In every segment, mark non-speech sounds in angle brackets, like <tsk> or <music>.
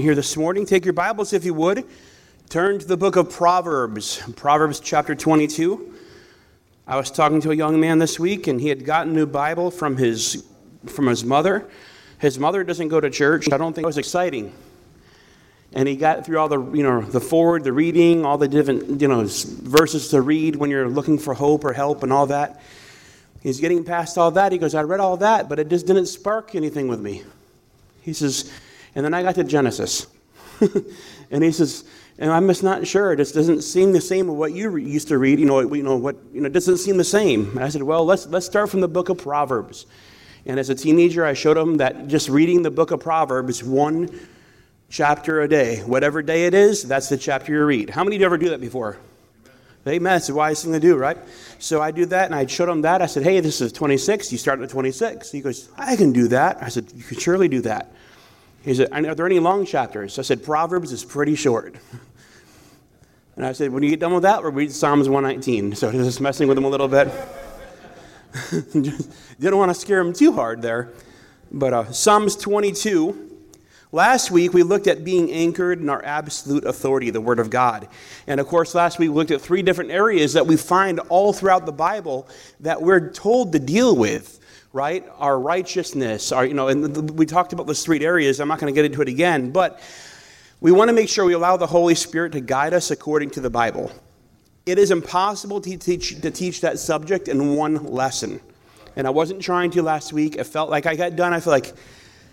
here this morning. Take your Bibles, if you would. Turn to the book of Proverbs, Proverbs chapter 22. I was talking to a young man this week, and he had gotten a new Bible from his, from his mother. His mother doesn't go to church. I don't think it was exciting. And he got through all the, you know, the forward, the reading, all the different, you know, verses to read when you're looking for hope or help and all that. He's getting past all that. He goes, I read all that, but it just didn't spark anything with me. He says, and then I got to Genesis. <laughs> and he says, and I'm just not sure. It just doesn't seem the same of what you used to read. You know, you know what you know, it doesn't seem the same. And I said, well, let's let's start from the book of Proverbs. And as a teenager, I showed him that just reading the book of Proverbs one chapter a day, whatever day it is, that's the chapter you read. How many of you ever do that before? Amen. It's a wise thing to do, right? So I do that, and I showed him that. I said, hey, this is 26. You start at 26. He goes, I can do that. I said, you can surely do that. He said, Are there any long chapters? I said, Proverbs is pretty short. <laughs> And I said, When you get done with that, we'll read Psalms 119. So just messing with him a little bit. <laughs> Didn't want to scare him too hard there. But uh, Psalms 22. Last week, we looked at being anchored in our absolute authority, the Word of God. And of course, last week, we looked at three different areas that we find all throughout the Bible that we're told to deal with right? Our righteousness, our, you know, and we talked about those three areas. I'm not going to get into it again, but we want to make sure we allow the Holy Spirit to guide us according to the Bible. It is impossible to teach, to teach that subject in one lesson. And I wasn't trying to last week. It felt like I got done. I feel like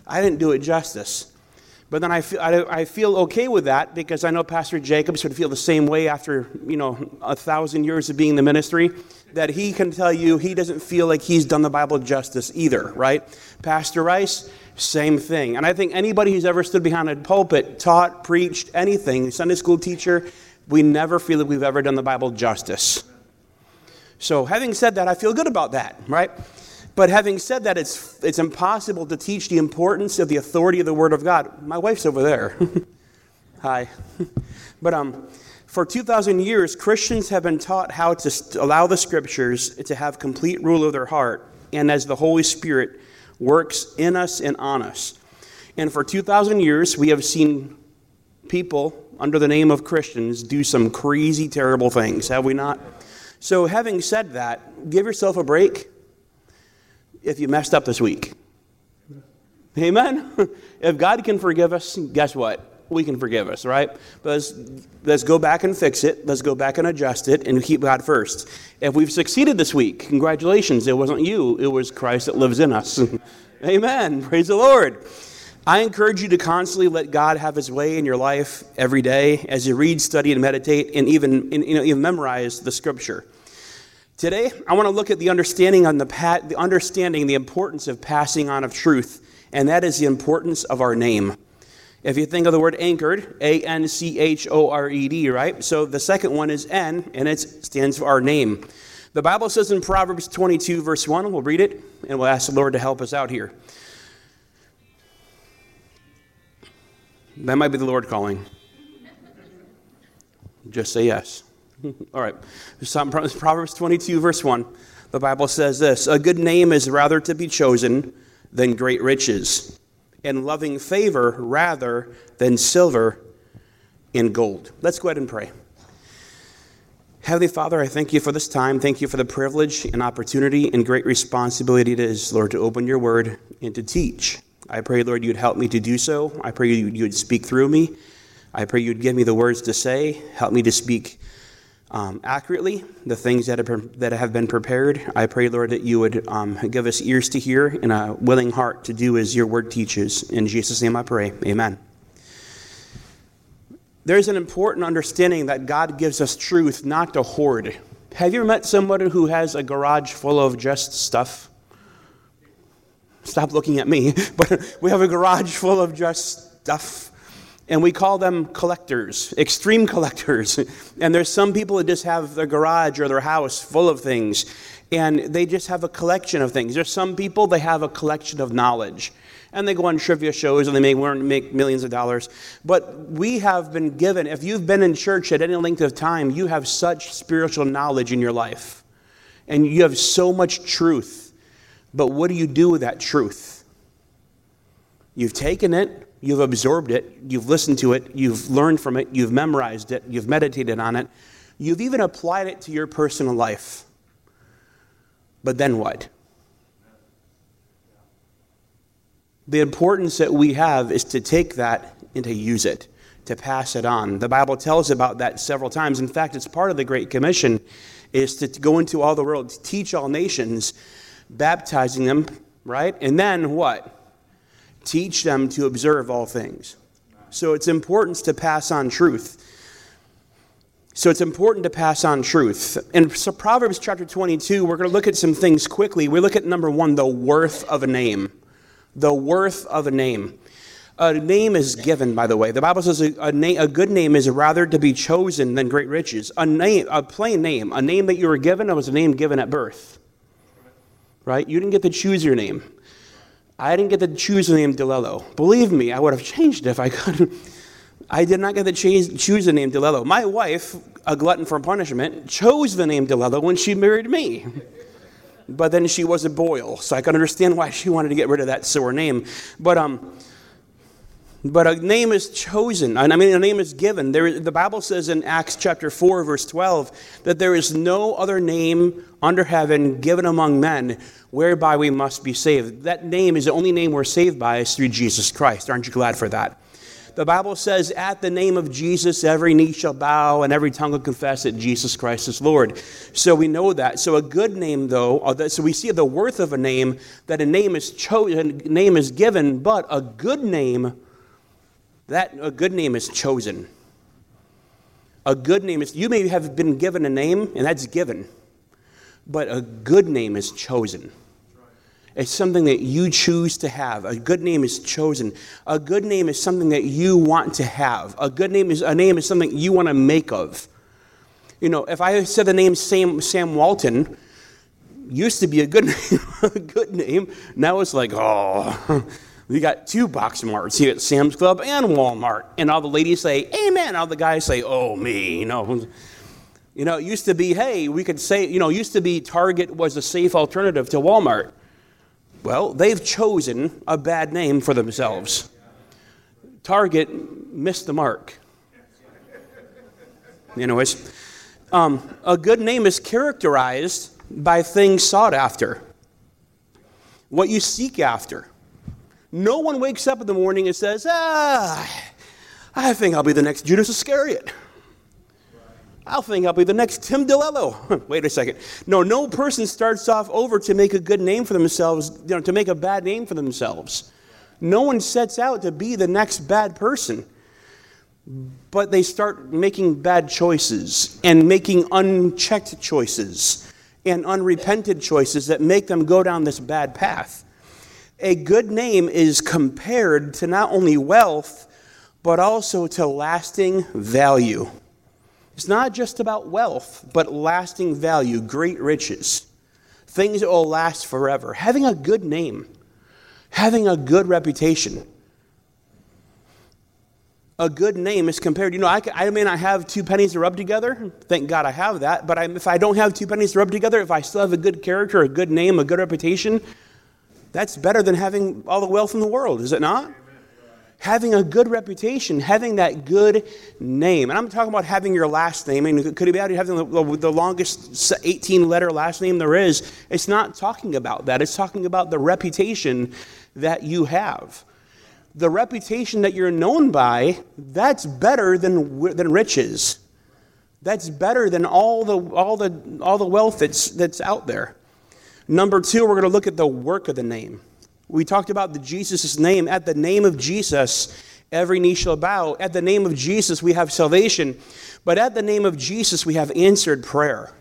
I didn't do it justice. But then I feel, I, I, feel okay with that because I know Pastor Jacobs would feel the same way after, you know, a thousand years of being in the ministry, that he can tell you he doesn't feel like he's done the Bible justice either, right? Pastor Rice, same thing. And I think anybody who's ever stood behind a pulpit, taught, preached, anything, Sunday school teacher, we never feel that we've ever done the Bible justice. So having said that, I feel good about that, right? But having said that, it's, it's impossible to teach the importance of the authority of the Word of God. My wife's over there. <laughs> Hi. <laughs> but um, for 2,000 years, Christians have been taught how to allow the Scriptures to have complete rule of their heart, and as the Holy Spirit works in us and on us. And for 2,000 years, we have seen people under the name of Christians do some crazy, terrible things, have we not? So, having said that, give yourself a break if you messed up this week. Amen? <laughs> if God can forgive us, guess what? We can forgive us, right? But let's, let's go back and fix it. Let's go back and adjust it and keep God first. If we've succeeded this week, congratulations. It wasn't you, it was Christ that lives in us. <laughs> Amen. Praise the Lord. I encourage you to constantly let God have His way in your life every day as you read, study, and meditate, and even, you know, even memorize the Scripture. Today, I want to look at the understanding on the, pa- the understanding the importance of passing on of truth, and that is the importance of our name. If you think of the word anchored, A N C H O R E D, right? So the second one is N, and it stands for our name. The Bible says in Proverbs 22, verse 1, we'll read it, and we'll ask the Lord to help us out here. That might be the Lord calling. Just say yes. <laughs> All right. Proverbs 22, verse 1. The Bible says this A good name is rather to be chosen than great riches, and loving favor rather than silver and gold. Let's go ahead and pray. Heavenly Father, I thank you for this time. Thank you for the privilege and opportunity and great responsibility it is, Lord, to open your word and to teach. I pray, Lord, you'd help me to do so. I pray you would speak through me. I pray you'd give me the words to say. Help me to speak um, accurately the things that have, that have been prepared. I pray, Lord, that you would um, give us ears to hear and a willing heart to do as your word teaches. In Jesus' name I pray. Amen. There's an important understanding that God gives us truth not to hoard. Have you ever met somebody who has a garage full of just stuff? Stop looking at me. <laughs> But we have a garage full of just stuff and we call them collectors, extreme collectors. <laughs> And there's some people that just have their garage or their house full of things, and they just have a collection of things. There's some people, they have a collection of knowledge. And they go on trivia shows and they make, make millions of dollars. But we have been given, if you've been in church at any length of time, you have such spiritual knowledge in your life. And you have so much truth. But what do you do with that truth? You've taken it, you've absorbed it, you've listened to it, you've learned from it, you've memorized it, you've meditated on it, you've even applied it to your personal life. But then what? The importance that we have is to take that and to use it, to pass it on. The Bible tells about that several times. In fact, it's part of the Great Commission is to go into all the world, teach all nations, baptizing them, right? And then what? Teach them to observe all things. So it's important to pass on truth. So it's important to pass on truth. And so Proverbs chapter 22, we're going to look at some things quickly. We look at number one, the worth of a name. The worth of a name. A name is given, by the way. The Bible says a, a, name, a good name is rather to be chosen than great riches. A name, a plain name, a name that you were given, was a name given at birth. Right? You didn't get to choose your name. I didn't get to choose the name DeLello. Believe me, I would have changed it if I could. <laughs> I did not get to choose the name DeLello. My wife, a glutton for punishment, chose the name DeLello when she married me. But then she was a Boyle, so I can understand why she wanted to get rid of that sore name. But um, but a name is chosen. I mean, a name is given. There, the Bible says in Acts chapter 4, verse 12, that there is no other name under heaven given among men whereby we must be saved. That name is the only name we're saved by is through Jesus Christ. Aren't you glad for that? The Bible says, at the name of Jesus, every knee shall bow and every tongue will confess that Jesus Christ is Lord. So we know that. So a good name, though, uh, so we see the worth of a name, that a name is chosen, name is given, but a good name that a good name is chosen. A good name is, you may have been given a name, and that's given, but a good name is chosen. It's something that you choose to have. A good name is chosen. A good name is something that you want to have. A good name is a name is something you want to make of. You know, if I said the name Sam, Sam Walton, used to be a good <laughs> name, a good name. Now it's like, oh, <laughs> we got two box marts here at Sam's Club and Walmart. And all the ladies say, Amen. All the guys say, Oh, me. You know, you know, it used to be, hey, we could say, you know, used to be Target was a safe alternative to Walmart. Well, they've chosen a bad name for themselves. Target missed the mark. Anyways, um, a good name is characterized by things sought after, what you seek after. No one wakes up in the morning and says, ah, I think I'll be the next Judas Iscariot. I'll think I'll be the next Tim DeLello. <laughs> Wait a second. No, no person starts off over to make a good name for themselves, you know, to make a bad name for themselves. No one sets out to be the next bad person. But they start making bad choices and making unchecked choices and unrepented choices that make them go down this bad path a good name is compared to not only wealth, but also to lasting value. It's not just about wealth, but lasting value, great riches, things that will last forever. Having a good name, having a good reputation. A good name is compared, you know, I, I may not have two pennies to rub together. Thank God I have that. But I, if I don't have two pennies to rub together, if I still have a good character, a good name, a good reputation, that's better than having all the wealth in the world, is it not? Having a good reputation, having that good name. And I'm talking about having your last name. And could it be you having the, the longest 18 letter last name there is? It's not talking about that. It's talking about the reputation that you have. The reputation that you're known by, that's better than, than riches. That's better than all the, all the, all the wealth that's, that's out there. Number two, we're going to look at the work of the name. We talked about the Jesus' name. At the name of Jesus, every knee shall bow. At the name of Jesus, we have salvation. But at the name of Jesus, we have answered prayer.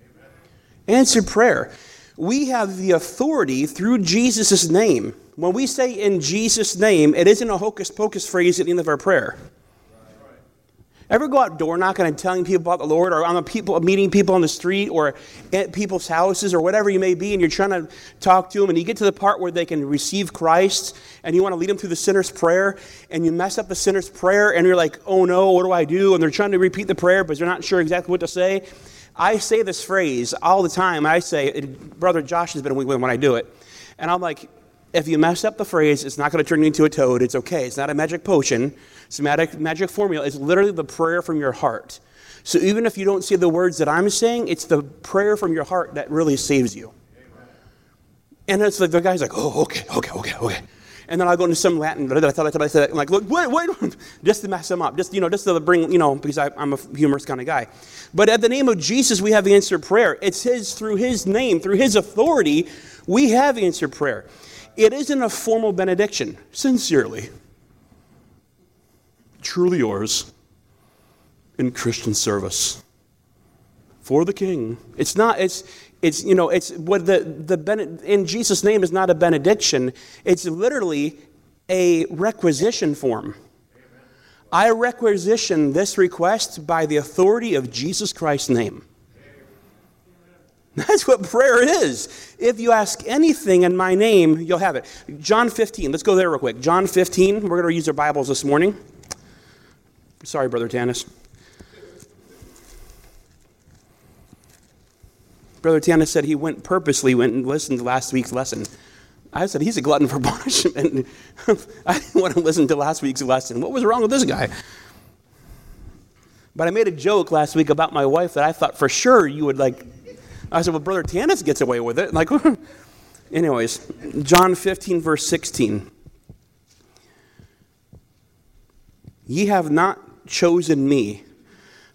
Amen. Answered prayer. We have the authority through Jesus' name. When we say in Jesus' name, it isn't a hocus pocus phrase at the end of our prayer. Ever go out door knocking and telling people about the Lord, or on the people meeting people on the street, or at people's houses, or whatever you may be, and you're trying to talk to them, and you get to the part where they can receive Christ, and you want to lead them through the sinner's prayer, and you mess up the sinner's prayer, and you're like, "Oh no, what do I do?" And they're trying to repeat the prayer, but they're not sure exactly what to say. I say this phrase all the time. I say, Brother Josh has been with me when I do it, and I'm like, if you mess up the phrase, it's not going to turn you into a toad. It's okay. It's not a magic potion. It's a magic, magic formula. It's literally the prayer from your heart. So even if you don't see the words that I'm saying, it's the prayer from your heart that really saves you. And it's like the guy's like, oh, okay, okay, okay, okay. And then I'll go into some Latin, I thought I said, I'm like, look, wait, wait, <laughs> just to mess him up, just, you know, just to bring, you know, because I, am a humorous kind of guy. But at the name of Jesus, we have answered prayer. It's his, through his name, through his authority, we have answered prayer. It isn't a formal benediction, sincerely. Truly yours in Christian service for the King. It's not, it's, it's, you know, it's what the, the, ben, in Jesus' name is not a benediction. It's literally a requisition form. I requisition this request by the authority of Jesus Christ's name. <laughs> That's what prayer is. If you ask anything in my name, you'll have it. John 15, let's go there real quick. John 15, we're going to use our Bibles this morning. Sorry, Brother Tanis. Brother Tanis said he went purposely went and listened to last week's lesson. I said he's a glutton for <laughs> punishment. <laughs> I didn't want to listen to last week's lesson. What was wrong with this guy? But I made a joke last week about my wife that I thought for sure you would like. I said, well, Brother Tanis gets away with it. Like, <laughs> anyways, John 15, verse 16. Ye have not chosen me,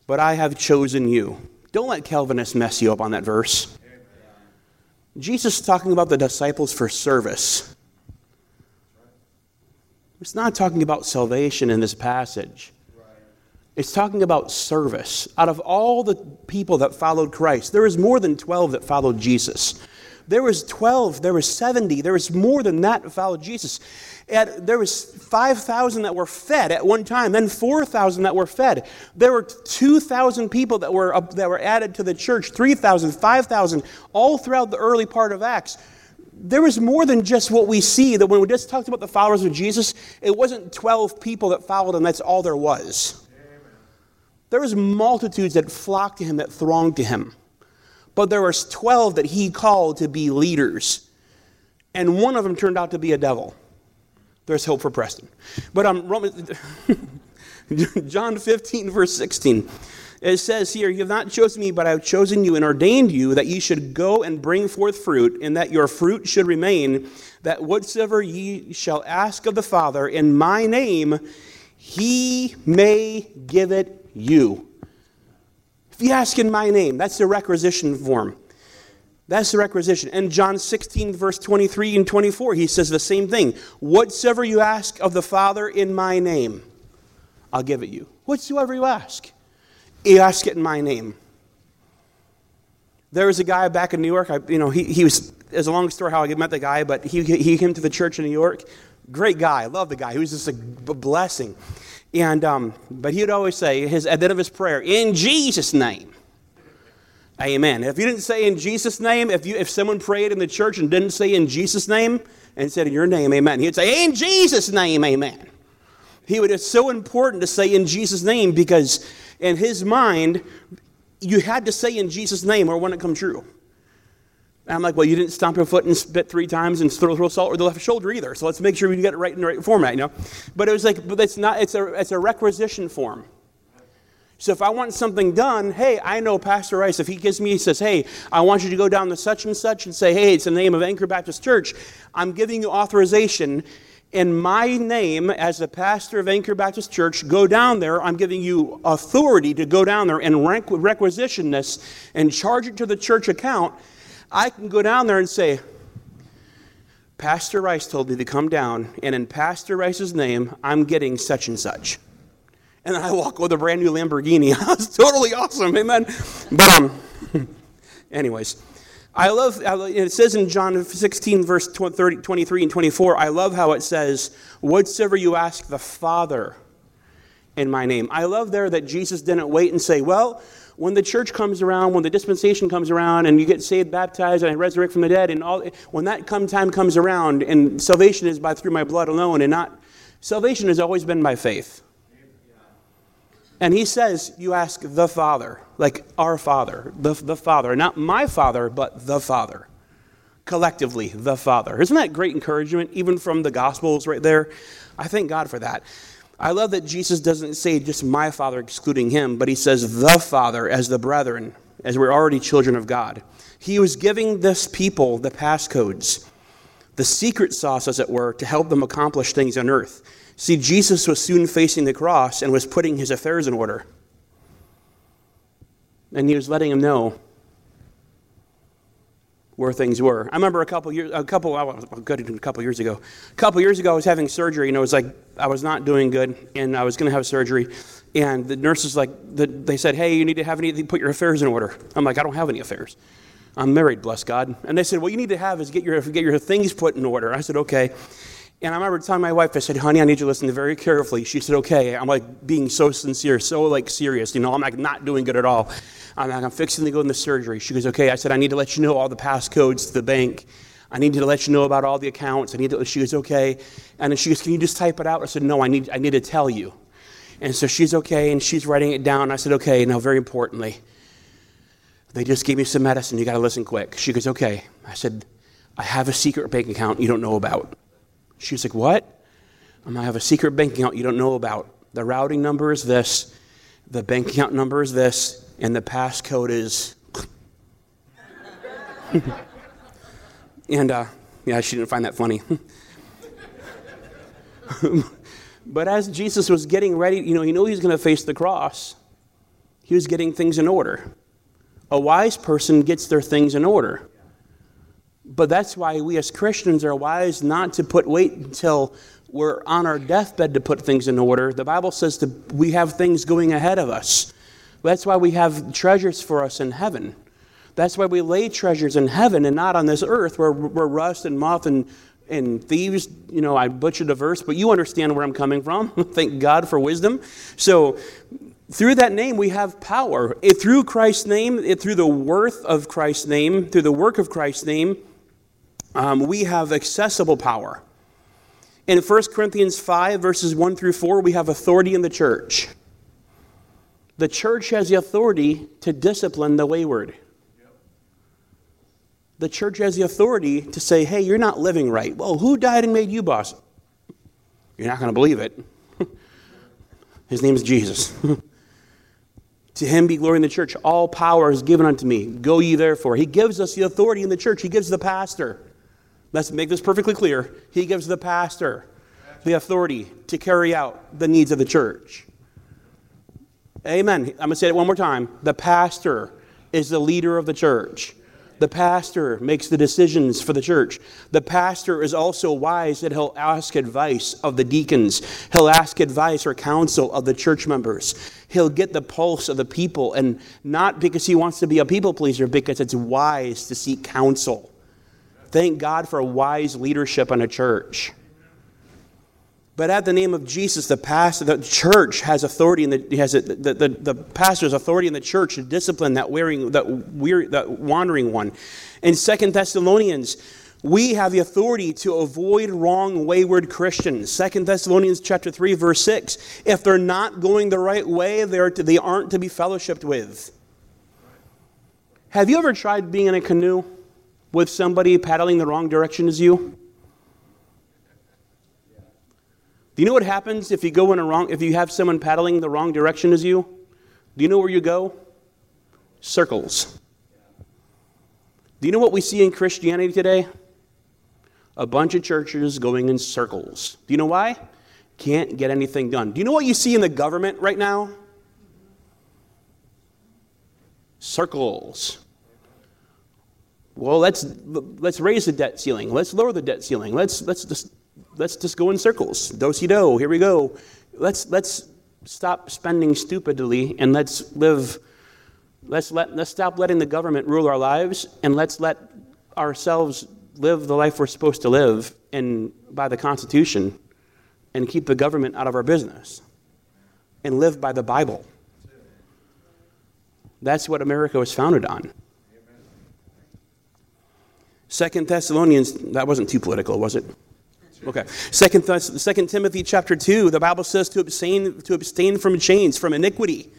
but I have chosen you don't let Calvinists mess you up on that verse. Jesus is talking about the disciples for service. It's not talking about salvation in this passage. It's talking about service. Out of all the people that followed Christ, there was more than 12 that followed Jesus. There was 12, there was 70, there was more than that that followed Jesus. At, there was 5,000 that were fed at one time, then 4,000 that were fed. There were 2,000 people that were, that were added to the church, 3,000, 5,000, all throughout the early part of Acts. There was more than just what we see, that when we just talked about the followers of Jesus, it wasn't 12 people that followed him, that's all there was. There was multitudes that flocked to him, that thronged to him. But there was 12 that he called to be leaders. And one of them turned out to be a devil. There's hope for Preston. But um, Roman, <laughs> John 15, verse 16. It says here, You have not chosen me, but I have chosen you and ordained you that ye should go and bring forth fruit, and that your fruit should remain, that whatsoever ye shall ask of the Father in my name, he may give it you. If you ask in my name, that's the requisition form. That's the requisition. And John 16, verse 23 and 24, he says the same thing. Whatsoever you ask of the Father in my name, I'll give it you. Whatsoever you ask, you ask it in my name. There was a guy back in New York, I, you know, he, he was, it's a long story how I met the guy, but he, he came to the church in New York. Great guy, I love the guy. He was just a blessing. And, um, but he would always say, his, at the end of his prayer, in Jesus' name. Amen. If you didn't say in Jesus' name, if, you, if someone prayed in the church and didn't say in Jesus' name and said in your name, amen, he'd say, in Jesus' name, amen. He would, it's so important to say in Jesus' name because in his mind, you had to say in Jesus' name or it wouldn't come true. And I'm like, well, you didn't stomp your foot and spit three times and throw, throw salt or the left shoulder either. So let's make sure we get it right in the right format, you know. But it was like, but it's not. It's a it's a requisition form. So if I want something done, hey, I know Pastor Rice, if he gives me, he says, hey, I want you to go down to such and such and say, hey, it's the name of Anchor Baptist Church. I'm giving you authorization in my name as the pastor of Anchor Baptist Church. Go down there. I'm giving you authority to go down there and requisition this and charge it to the church account. I can go down there and say, Pastor Rice told me to come down, and in Pastor Rice's name, I'm getting such and such and I walk with a brand new Lamborghini. <laughs> That's totally awesome, amen. But um, <laughs> anyways, I love. It says in John 16, verse 30, 23 and 24. I love how it says, "Whatsoever you ask the Father in my name." I love there that Jesus didn't wait and say, "Well." When the church comes around, when the dispensation comes around, and you get saved, baptized, and I resurrect from the dead, and all, when that come time comes around, and salvation is by through my blood alone, and not salvation has always been by faith. And he says, You ask the Father, like our Father, the, the Father, not my Father, but the Father. collectively, the Father. Isn't that great encouragement, even from the Gospels right there? I thank God for that. I love that Jesus doesn't say just my Father excluding him, but he says the Father as the brethren, as we're already children of God. He was giving this people the passcodes, the secret sauce, as it were, to help them accomplish things on earth. See, Jesus was soon facing the cross and was putting his affairs in order. And he was letting them know where things were. I remember a couple years, a couple, oh, good, a couple years ago. A couple years ago, I was having surgery, and it was like I was not doing good, and I was going to have surgery. And the nurses like, the, they said, "Hey, you need to have anything, put your affairs in order." I'm like, "I don't have any affairs. I'm married, bless God." And they said, "What you need to have is get your get your things put in order." I said, "Okay." And I remember telling my wife, I said, honey, I need you to listen very carefully. She said, okay. I'm like being so sincere, so like serious. You know, I'm like not doing good at all. I'm like, I'm fixing to go into surgery. She goes, okay. I said, I need to let you know all the passcodes to the bank. I need to let you know about all the accounts. I need to, she goes, okay. And then she goes, can you just type it out? I said, no, I need, I need to tell you. And so she's okay, and she's writing it down. I said, okay. Now, very importantly, they just gave me some medicine. You got to listen quick. She goes, okay. I said, I have a secret bank account you don't know about. She was like, What? I'm I have a secret bank account you don't know about. The routing number is this, the bank account number is this, and the passcode is. <laughs> and uh, yeah, she didn't find that funny. <laughs> but as Jesus was getting ready, you know, he knew he was going to face the cross. He was getting things in order. A wise person gets their things in order. But that's why we as Christians are wise not to put wait until we're on our deathbed to put things in order. The Bible says that we have things going ahead of us. That's why we have treasures for us in heaven. That's why we lay treasures in heaven and not on this earth where, where rust and moth and, and thieves, you know, I butchered the verse, but you understand where I'm coming from. <laughs> Thank God for wisdom. So through that name we have power. It, through Christ's name, it, through the worth of Christ's name, through the work of Christ's name, um, we have accessible power. In 1 Corinthians 5, verses 1 through 4, we have authority in the church. The church has the authority to discipline the wayward. The church has the authority to say, hey, you're not living right. Well, who died and made you boss? You're not going to believe it. <laughs> His name is Jesus. <laughs> to him be glory in the church. All power is given unto me. Go ye therefore. He gives us the authority in the church, He gives the pastor. Let's make this perfectly clear. He gives the pastor the authority to carry out the needs of the church. Amen. I'm going to say it one more time. The pastor is the leader of the church. The pastor makes the decisions for the church. The pastor is also wise that he'll ask advice of the deacons. He'll ask advice or counsel of the church members. He'll get the pulse of the people, and not because he wants to be a people pleaser, because it's wise to seek counsel. Thank God for wise leadership in a church. But at the name of Jesus, the pastor, the church has authority, and the, has the, the, the pastor's authority in the church to discipline that wearing, that, weary, that wandering one. In Second Thessalonians, we have the authority to avoid wrong, wayward Christians. Second Thessalonians chapter three, verse six. If they're not going the right way, they're to, they aren't to be fellowshipped with. Have you ever tried being in a canoe? With somebody paddling the wrong direction as you? Do you know what happens if you go in a wrong if you have someone paddling the wrong direction as you? Do you know where you go? Circles. Do you know what we see in Christianity today? A bunch of churches going in circles. Do you know why? Can't get anything done. Do you know what you see in the government right now? Circles well, let's, let's raise the debt ceiling. Let's lower the debt ceiling. Let's, let's, just, let's just go in circles. Do si do. Here we go. Let's, let's stop spending stupidly and let's live. Let's, let, let's stop letting the government rule our lives and let's let ourselves live the life we're supposed to live and by the Constitution and keep the government out of our business and live by the Bible. That's what America was founded on. Second Thessalonians, that wasn't too political, was it? Okay. Second, Second Timothy chapter 2, the Bible says to abstain, to abstain from chains, from iniquity.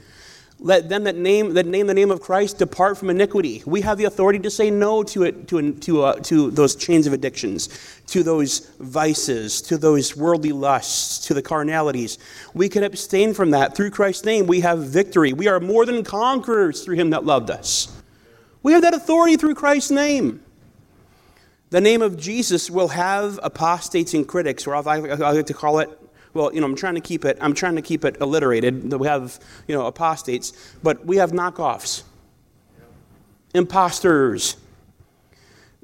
let them that name, that name the name of Christ depart from iniquity. We have the authority to say no to, it, to, to, uh, to those chains of addictions, to those vices, to those worldly lusts, to the carnalities. We can abstain from that. Through Christ's name, we have victory. We are more than conquerors through him that loved us. We have that authority through Christ's name. The name of Jesus will have apostates and critics, or I like to call it well, you know, I'm trying to keep it, I'm trying to keep it alliterated. We have, you know, apostates, but we have knockoffs, imposters.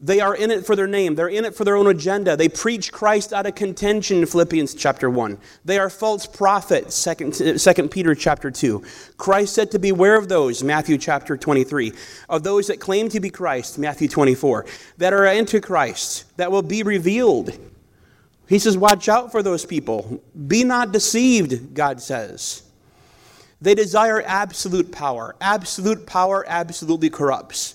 They are in it for their name. They're in it for their own agenda. They preach Christ out of contention, Philippians chapter 1. They are false prophets, 2, 2 Peter chapter 2. Christ said to beware of those, Matthew chapter 23. Of those that claim to be Christ, Matthew 24. That are antichrist, that will be revealed, he says, Watch out for those people. Be not deceived, God says. They desire absolute power. Absolute power absolutely corrupts.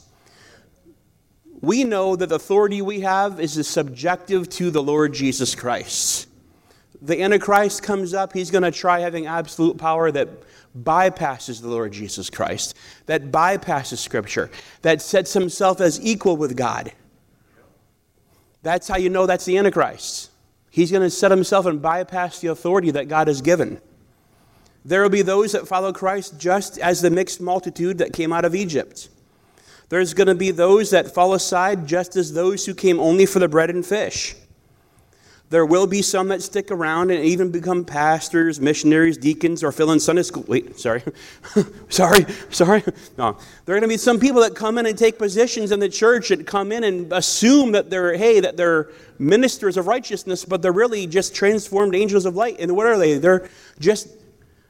We know that the authority we have is subjective to the Lord Jesus Christ. The Antichrist comes up, he's going to try having absolute power that bypasses the Lord Jesus Christ, that bypasses Scripture, that sets himself as equal with God. That's how you know that's the Antichrist. He's going to set himself and bypass the authority that God has given. There will be those that follow Christ just as the mixed multitude that came out of Egypt. There's going to be those that fall aside just as those who came only for the bread and fish. There will be some that stick around and even become pastors, missionaries, deacons, or fill in Sunday school. Wait, sorry. <laughs> sorry, sorry. No. There are going to be some people that come in and take positions in the church and come in and assume that they're, hey, that they're ministers of righteousness, but they're really just transformed angels of light. And what are they? They're just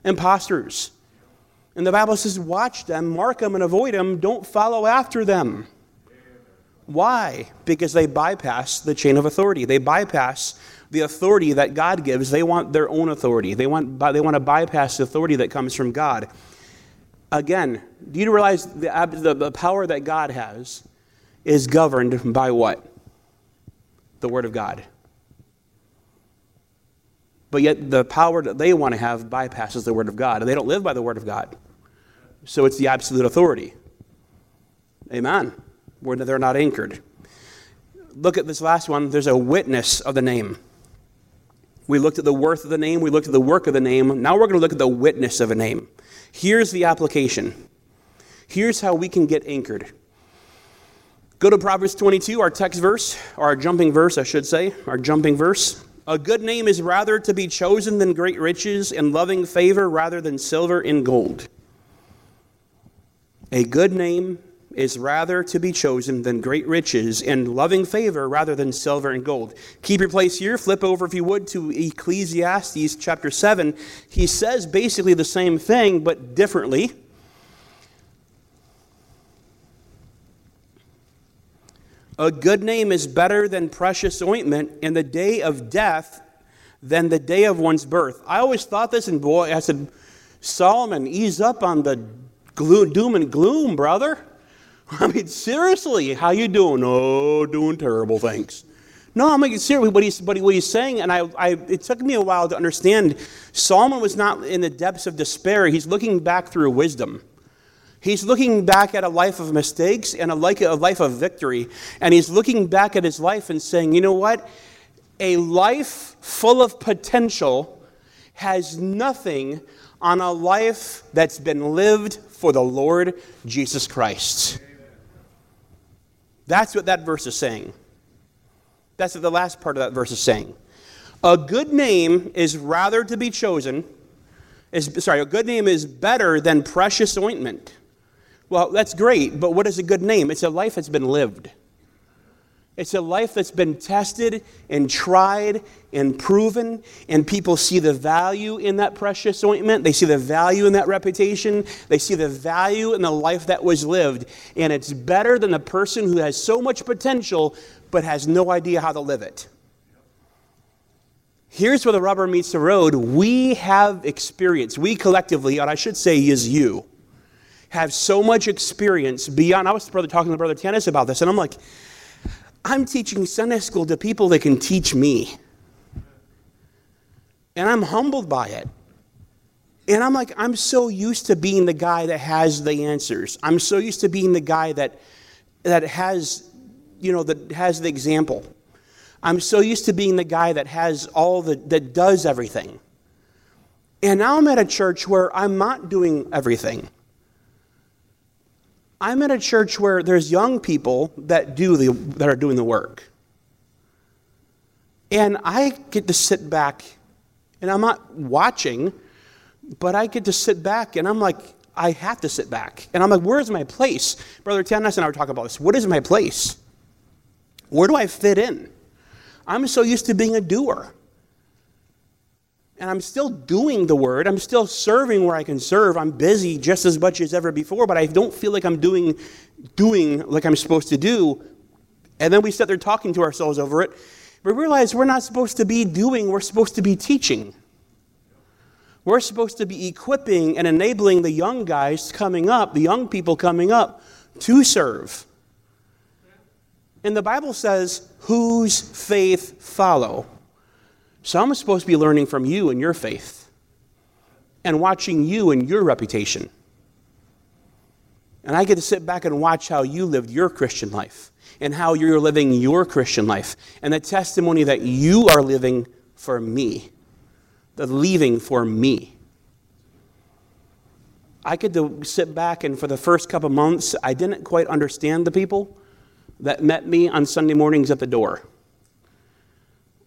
imposters. And the Bible says, watch them, mark them, and avoid them. Don't follow after them. Why? Because they bypass the chain of authority. They bypass the authority that God gives. They want their own authority. They want, they want to bypass the authority that comes from God. Again, do you realize the, the, the power that God has is governed by what? The Word of God. But yet, the power that they want to have bypasses the Word of God. And they don't live by the Word of God. So it's the absolute authority. Amen where they're not anchored. Look at this last one. There's a witness of the name. We looked at the worth of the name, we looked at the work of the name. Now we're going to look at the witness of a name. Here's the application. Here's how we can get anchored. Go to Proverbs 22, our text verse, or our jumping verse, I should say, our jumping verse. A good name is rather to be chosen than great riches, and loving favor rather than silver and gold. A good name is rather to be chosen than great riches, and loving favor rather than silver and gold. Keep your place here. Flip over, if you would, to Ecclesiastes chapter 7. He says basically the same thing, but differently. A good name is better than precious ointment in the day of death than the day of one's birth. I always thought this, and boy, I said, Solomon, ease up on the doom and gloom, brother. <laughs> I mean, seriously, how you doing? Oh, doing terrible, things. No, I'm making serious what he's, what he's saying, and I, I, it took me a while to understand. Solomon was not in the depths of despair. He's looking back through wisdom. He's looking back at a life of mistakes and a life, a life of victory, and he's looking back at his life and saying, you know what? A life full of potential has nothing on a life that's been lived for the Lord Jesus Christ. That's what that verse is saying. That's what the last part of that verse is saying. A good name is rather to be chosen, is, sorry, a good name is better than precious ointment. Well, that's great, but what is a good name? It's a life that's been lived. It's a life that's been tested and tried and proven, and people see the value in that precious ointment. They see the value in that reputation. They see the value in the life that was lived. And it's better than the person who has so much potential but has no idea how to live it. Here's where the rubber meets the road. We have experience. We collectively, or I should say, is you, have so much experience beyond. I was brother talking to Brother Tanis about this, and I'm like, I'm teaching Sunday school to people that can teach me. And I'm humbled by it. And I'm like, I'm so used to being the guy that has the answers. I'm so used to being the guy that that has, you know, that has the example. I'm so used to being the guy that has all the that does everything. And now I'm at a church where I'm not doing everything. I'm at a church where there's young people that do the that are doing the work. And I get to sit back and I'm not watching, but I get to sit back and I'm like, I have to sit back. And I'm like, where's my place? Brother Tanis and I were talking about this. What is my place? Where do I fit in? I'm so used to being a doer. And I'm still doing the word. I'm still serving where I can serve. I'm busy just as much as ever before, but I don't feel like I'm doing doing like I'm supposed to do. And then we sit there talking to ourselves over it. We realize we're not supposed to be doing, we're supposed to be teaching. We're supposed to be equipping and enabling the young guys coming up, the young people coming up, to serve. And the Bible says, whose faith follow. So I'm supposed to be learning from you and your faith and watching you and your reputation. And I get to sit back and watch how you lived your Christian life and how you're living your Christian life and the testimony that you are living for me the leaving for me. I could sit back, and for the first couple months, I didn't quite understand the people that met me on Sunday mornings at the door.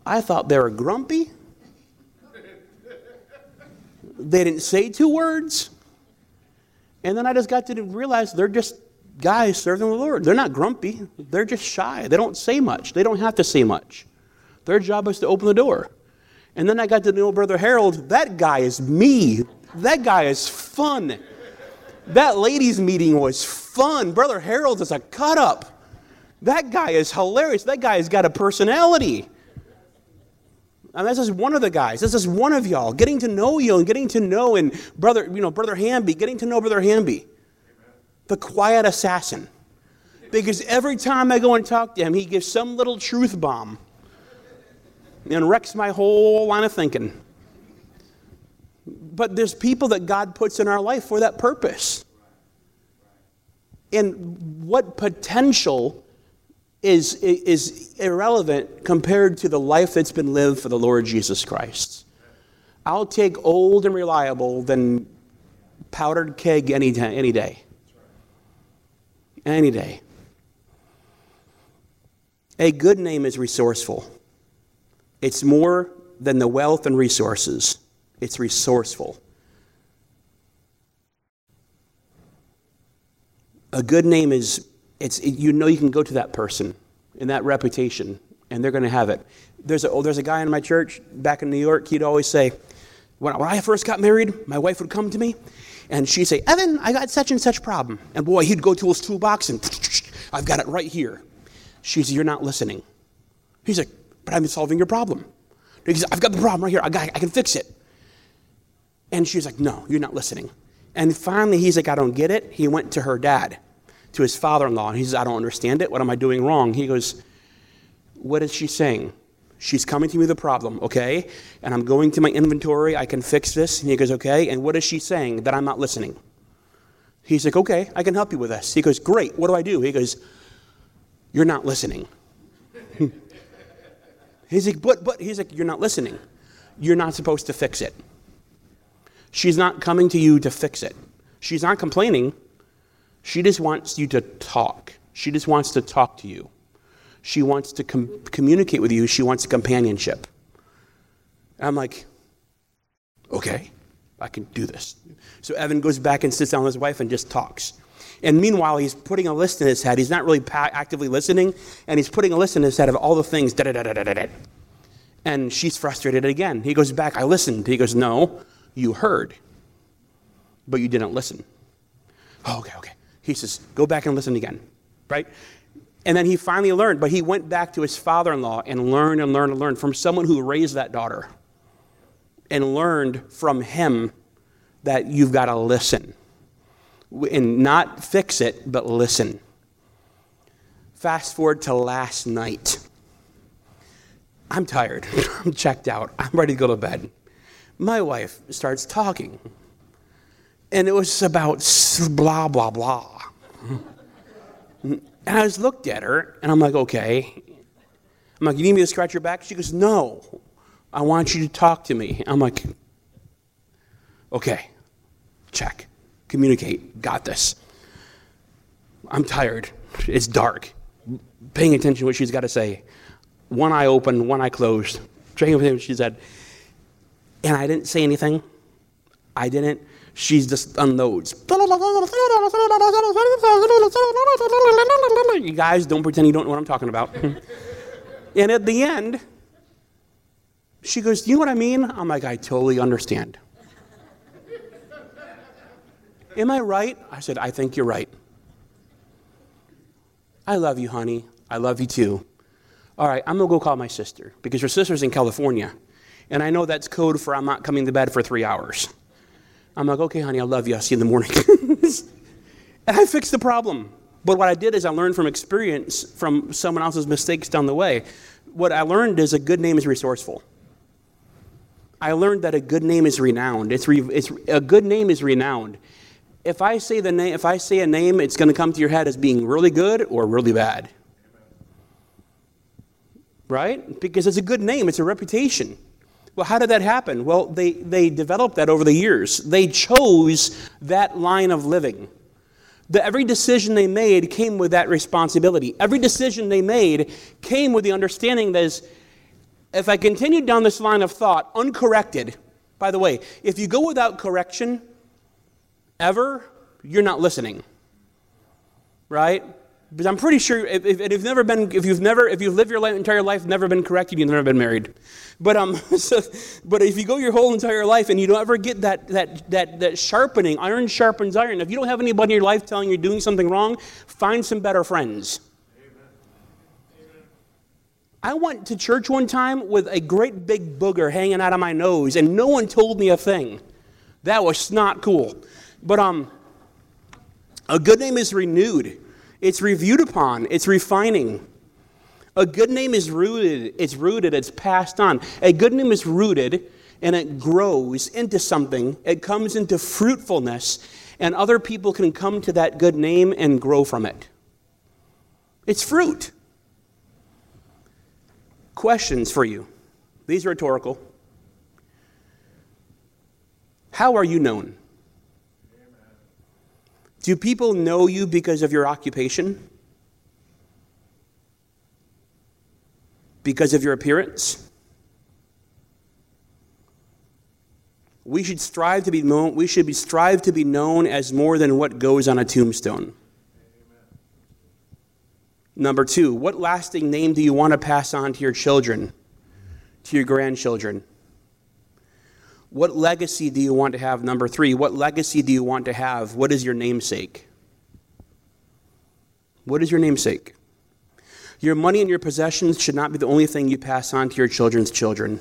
I thought they were grumpy. They didn't say two words. And then I just got to realize they're just guys serving the Lord. They're not grumpy, they're just shy. They don't say much, they don't have to say much. Their job is to open the door. And then I got to know Brother Harold. That guy is me. That guy is fun. That ladies' meeting was fun. Brother Harold is a cut up. That guy is hilarious. That guy has got a personality. And this is one of the guys. This is one of y'all getting to know you and getting to know and brother, you know, brother Hamby, getting to know brother Hamby, the quiet assassin. Because every time I go and talk to him, he gives some little truth bomb and wrecks my whole line of thinking. But there's people that God puts in our life for that purpose. And what potential is, is irrelevant compared to the life that's been lived for the Lord Jesus Christ. I'll take old and reliable than powdered keg any, any day. Any day. A good name is resourceful. It's more than the wealth and resources, it's resourceful. A good name is, it's, you know you can go to that person and that reputation, and they're going to have it. There's a, oh, there's a guy in my church back in New York, he'd always say, when, when I first got married, my wife would come to me, and she'd say, Evan, I got such and such problem. And boy, he'd go to his toolbox and <tsk> I've got it right here. She said, You're not listening. He's like, but I'm solving your problem. He says, I've got the problem right here. I, got, I can fix it. And she's like, No, you're not listening. And finally, he's like, I don't get it. He went to her dad, to his father in law, and he says, I don't understand it. What am I doing wrong? He goes, What is she saying? She's coming to me with a problem, okay? And I'm going to my inventory. I can fix this. And he goes, Okay. And what is she saying? That I'm not listening. He's like, Okay, I can help you with this. He goes, Great. What do I do? He goes, You're not listening. <laughs> He's like, but, but, he's like, you're not listening. You're not supposed to fix it. She's not coming to you to fix it. She's not complaining. She just wants you to talk. She just wants to talk to you. She wants to com- communicate with you. She wants companionship. And I'm like, okay, I can do this. So Evan goes back and sits down with his wife and just talks. And meanwhile, he's putting a list in his head. He's not really pa- actively listening, and he's putting a list in his head of all the things. Da, da, da, da, da, da. And she's frustrated again. He goes back, I listened. He goes, No, you heard, but you didn't listen. Oh, okay, okay. He says, Go back and listen again, right? And then he finally learned, but he went back to his father in law and learned and learned and learned from someone who raised that daughter and learned from him that you've got to listen and not fix it, but listen. Fast forward to last night. I'm tired. <laughs> I'm checked out. I'm ready to go to bed. My wife starts talking. And it was about blah, blah, blah. And I just looked at her and I'm like, okay. I'm like, you need me to scratch your back? She goes, no. I want you to talk to me. I'm like, okay, check, communicate, got this. I'm tired. It's dark. Paying attention to what she's got to say. One eye open, one eye closed. Drinking with him, she said. And I didn't say anything. I didn't. She's just unloads. You guys don't pretend you don't know what I'm talking about. <laughs> and at the end, she goes, you know what I mean? I'm like, I totally understand. Am I right? I said, I think you're right. I love you, honey. I love you too. All right, I'm going to go call my sister because her sister's in California. And I know that's code for I'm not coming to bed for three hours. I'm like, okay, honey, I love you. I'll see you in the morning. <laughs> and I fixed the problem. But what I did is I learned from experience from someone else's mistakes down the way. What I learned is a good name is resourceful. I learned that a good name is renowned. It's, re, it's a good name is renowned if I say the name, if I say a name, it's going to come to your head as being really good or really bad. Right? Because it's a good name, it's a reputation. Well, how did that happen? Well, they, they developed that over the years. They chose that line of living. The, every decision they made came with that responsibility. Every decision they made came with the understanding that is, if I continued down this line of thought uncorrected, by the way, if you go without correction, ever, you're not listening. Right? Because I'm pretty sure if, if, if, you've never been, if you've never, if you've lived your life, entire life, never been corrected, you've never been married. But um, <laughs> so, but if you go your whole entire life and you don't ever get that that that that sharpening, iron sharpens iron. If you don't have anybody in your life telling you you're doing something wrong, find some better friends. I went to church one time with a great big booger hanging out of my nose, and no one told me a thing. That was not cool. But um, a good name is renewed, it's reviewed upon, it's refining. A good name is rooted, it's rooted, it's passed on. A good name is rooted and it grows into something, it comes into fruitfulness, and other people can come to that good name and grow from it. It's fruit. Questions for you. These are rhetorical. How are you known? Do people know you because of your occupation? Because of your appearance? We should strive to be known, we should be strive to be known as more than what goes on a tombstone. Number two, what lasting name do you want to pass on to your children, to your grandchildren? What legacy do you want to have? Number three, what legacy do you want to have? What is your namesake? What is your namesake? Your money and your possessions should not be the only thing you pass on to your children's children.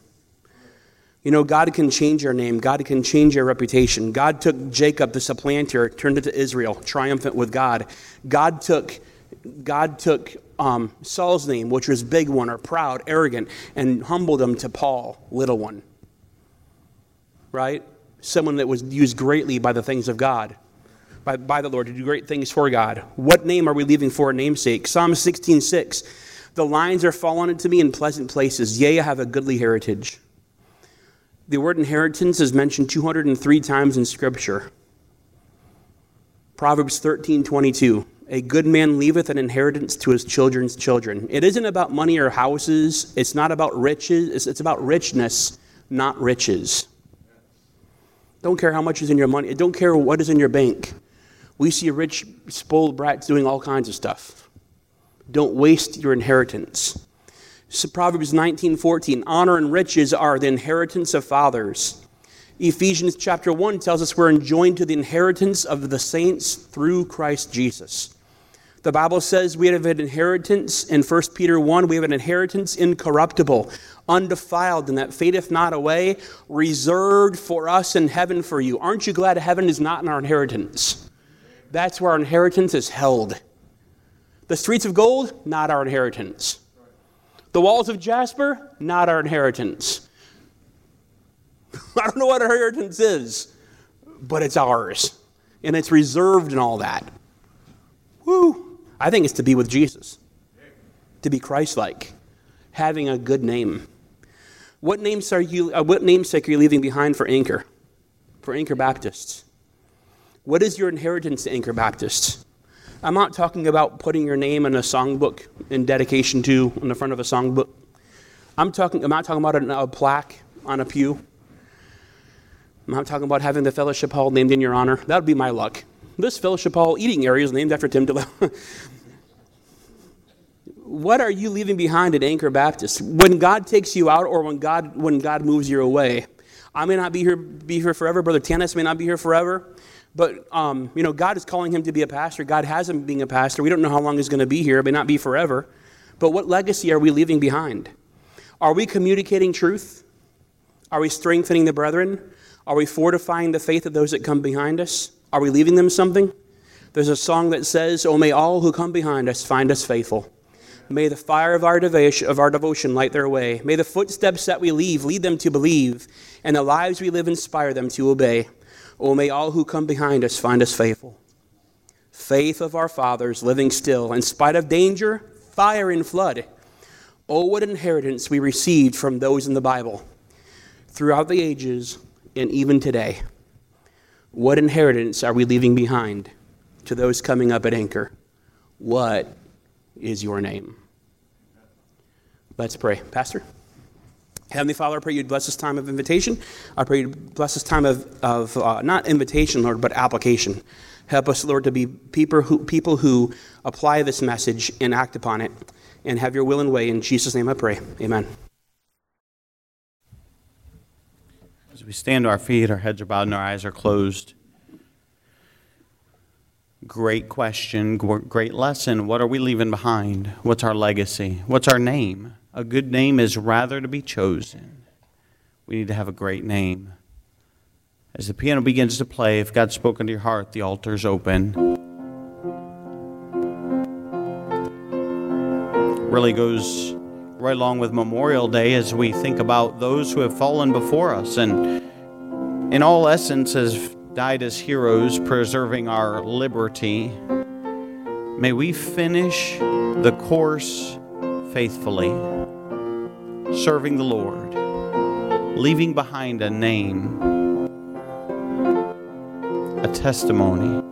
You know, God can change your name. God can change your reputation. God took Jacob, the supplanter, turned it Israel, triumphant with God. God took, God took um, Saul's name, which was big one or proud, arrogant, and humbled him to Paul, little one right? Someone that was used greatly by the things of God, by, by the Lord, to do great things for God. What name are we leaving for a namesake? Psalm 16 6. The lines are fallen unto me in pleasant places. Yea, I have a goodly heritage. The word inheritance is mentioned 203 times in Scripture. Proverbs 13 22. A good man leaveth an inheritance to his children's children. It isn't about money or houses. It's not about riches. It's, it's about richness, not riches. Don't care how much is in your money. Don't care what is in your bank. We see rich, spoiled brats doing all kinds of stuff. Don't waste your inheritance. So Proverbs 19:14, honor and riches are the inheritance of fathers. Ephesians chapter 1 tells us we're enjoined to the inheritance of the saints through Christ Jesus. The Bible says we have an inheritance in 1 Peter 1, we have an inheritance incorruptible, undefiled, and that fadeth not away, reserved for us in heaven for you. Aren't you glad heaven is not in our inheritance? That's where our inheritance is held. The streets of gold, not our inheritance. The walls of jasper, not our inheritance. <laughs> I don't know what inheritance is, but it's ours. And it's reserved and all that. Woo! I think it's to be with Jesus, to be Christ like, having a good name. What, names are you, uh, what namesake are you leaving behind for Anchor? For Anchor Baptists? What is your inheritance to Anchor Baptists? I'm not talking about putting your name in a songbook in dedication to on the front of a songbook. I'm talking. I'm not talking about a, a plaque on a pew. I'm not talking about having the fellowship hall named in your honor. That would be my luck. This fellowship hall eating area is named after Tim Delello. <laughs> what are you leaving behind at Anchor Baptist? When God takes you out or when God, when God moves you away, I may not be here, be here forever. Brother Tanis may not be here forever. But, um, you know, God is calling him to be a pastor. God has him being a pastor. We don't know how long he's going to be here. It may not be forever. But what legacy are we leaving behind? Are we communicating truth? Are we strengthening the brethren? Are we fortifying the faith of those that come behind us? Are we leaving them something? There's a song that says, Oh, may all who come behind us find us faithful. May the fire of our, devotion, of our devotion light their way. May the footsteps that we leave lead them to believe, and the lives we live inspire them to obey. Oh, may all who come behind us find us faithful. Faith of our fathers living still, in spite of danger, fire, and flood. Oh, what inheritance we received from those in the Bible throughout the ages and even today. What inheritance are we leaving behind to those coming up at Anchor? What is your name? Let's pray. Pastor? Heavenly Father, I pray you'd bless this time of invitation. I pray you'd bless this time of, of uh, not invitation, Lord, but application. Help us, Lord, to be people who, people who apply this message and act upon it and have your will and way. In Jesus' name I pray. Amen. As we stand to our feet, our heads are bowed and our eyes are closed. Great question, great lesson. What are we leaving behind? What's our legacy? What's our name? A good name is rather to be chosen. We need to have a great name. As the piano begins to play, if God's spoken to your heart, the altar is open. Really goes right along with Memorial Day as we think about those who have fallen before us and, in all essence, has died as heroes, preserving our liberty. May we finish the course faithfully, serving the Lord, leaving behind a name, a testimony